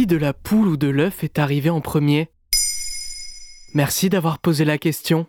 Qui de la poule ou de l'œuf est arrivé en premier? Merci d'avoir posé la question.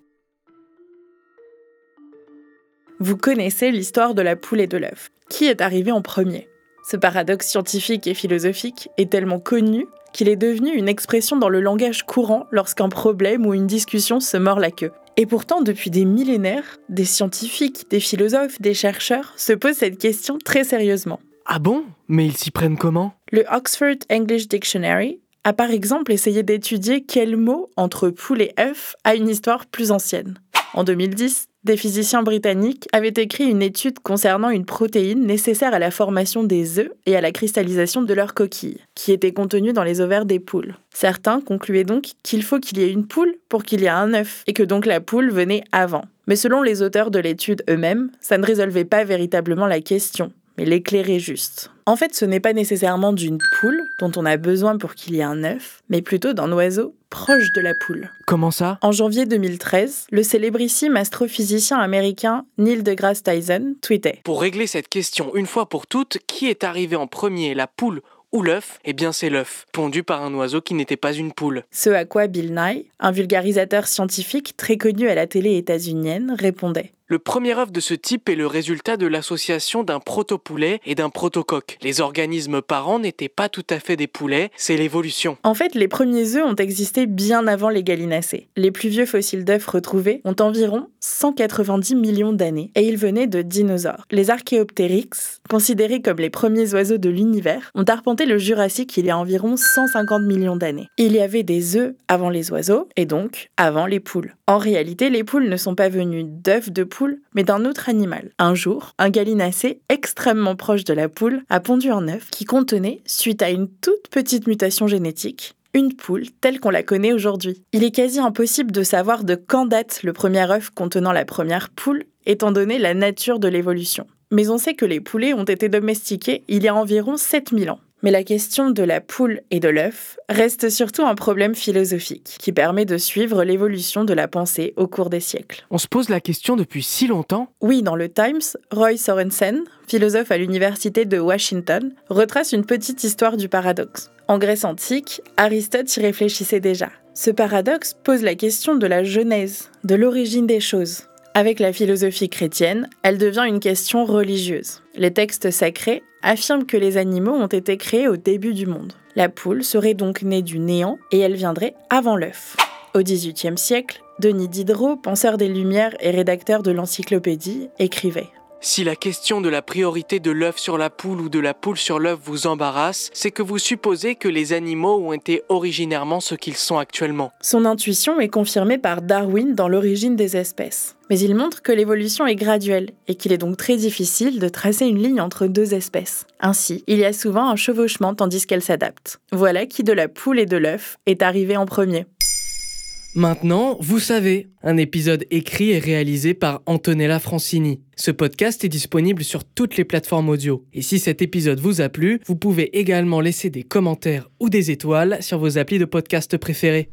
Vous connaissez l'histoire de la poule et de l'œuf. Qui est arrivé en premier? Ce paradoxe scientifique et philosophique est tellement connu qu'il est devenu une expression dans le langage courant lorsqu'un problème ou une discussion se mord la queue. Et pourtant, depuis des millénaires, des scientifiques, des philosophes, des chercheurs se posent cette question très sérieusement. Ah bon? Mais ils s'y prennent comment? Le Oxford English Dictionary a par exemple essayé d'étudier quel mot entre poule et œuf a une histoire plus ancienne. En 2010, des physiciens britanniques avaient écrit une étude concernant une protéine nécessaire à la formation des œufs et à la cristallisation de leurs coquilles, qui était contenue dans les ovaires des poules. Certains concluaient donc qu'il faut qu'il y ait une poule pour qu'il y ait un œuf, et que donc la poule venait avant. Mais selon les auteurs de l'étude eux-mêmes, ça ne résolvait pas véritablement la question mais l'éclairer juste. En fait, ce n'est pas nécessairement d'une poule dont on a besoin pour qu'il y ait un œuf, mais plutôt d'un oiseau proche de la poule. Comment ça? En janvier 2013, le célébrissime astrophysicien américain Neil deGrasse Tyson tweetait Pour régler cette question une fois pour toutes, qui est arrivé en premier, la poule ou l'œuf? Eh bien c'est l'œuf, pondu par un oiseau qui n'était pas une poule. Ce à quoi Bill Nye, un vulgarisateur scientifique très connu à la télé états-unienne, répondait. Le premier œuf de ce type est le résultat de l'association d'un protopoulet et d'un protocoque. Les organismes parents n'étaient pas tout à fait des poulets, c'est l'évolution. En fait, les premiers œufs ont existé bien avant les gallinacés. Les plus vieux fossiles d'œufs retrouvés ont environ 190 millions d'années et ils venaient de dinosaures. Les Archaeopteryx, considérés comme les premiers oiseaux de l'univers, ont arpenté le Jurassique il y a environ 150 millions d'années. Il y avait des œufs avant les oiseaux et donc avant les poules. En réalité, les poules ne sont pas venues d'œufs de poules mais d'un autre animal. Un jour, un gallinacé extrêmement proche de la poule a pondu un œuf qui contenait, suite à une toute petite mutation génétique, une poule telle qu'on la connaît aujourd'hui. Il est quasi impossible de savoir de quand date le premier œuf contenant la première poule, étant donné la nature de l'évolution. Mais on sait que les poulets ont été domestiqués il y a environ 7000 ans. Mais la question de la poule et de l'œuf reste surtout un problème philosophique qui permet de suivre l'évolution de la pensée au cours des siècles. On se pose la question depuis si longtemps? Oui, dans le Times, Roy Sorensen, philosophe à l'université de Washington, retrace une petite histoire du paradoxe. En Grèce antique, Aristote y réfléchissait déjà. Ce paradoxe pose la question de la genèse, de l'origine des choses. Avec la philosophie chrétienne, elle devient une question religieuse. Les textes sacrés affirment que les animaux ont été créés au début du monde. La poule serait donc née du néant et elle viendrait avant l'œuf. Au XVIIIe siècle, Denis Diderot, penseur des Lumières et rédacteur de l'Encyclopédie, écrivait si la question de la priorité de l'œuf sur la poule ou de la poule sur l'œuf vous embarrasse, c'est que vous supposez que les animaux ont été originairement ce qu'ils sont actuellement. Son intuition est confirmée par Darwin dans l'origine des espèces. Mais il montre que l'évolution est graduelle et qu'il est donc très difficile de tracer une ligne entre deux espèces. Ainsi, il y a souvent un chevauchement tandis qu'elles s'adaptent. Voilà qui de la poule et de l'œuf est arrivé en premier. Maintenant, vous savez, un épisode écrit et réalisé par Antonella Francini. Ce podcast est disponible sur toutes les plateformes audio. Et si cet épisode vous a plu, vous pouvez également laisser des commentaires ou des étoiles sur vos applis de podcast préférés.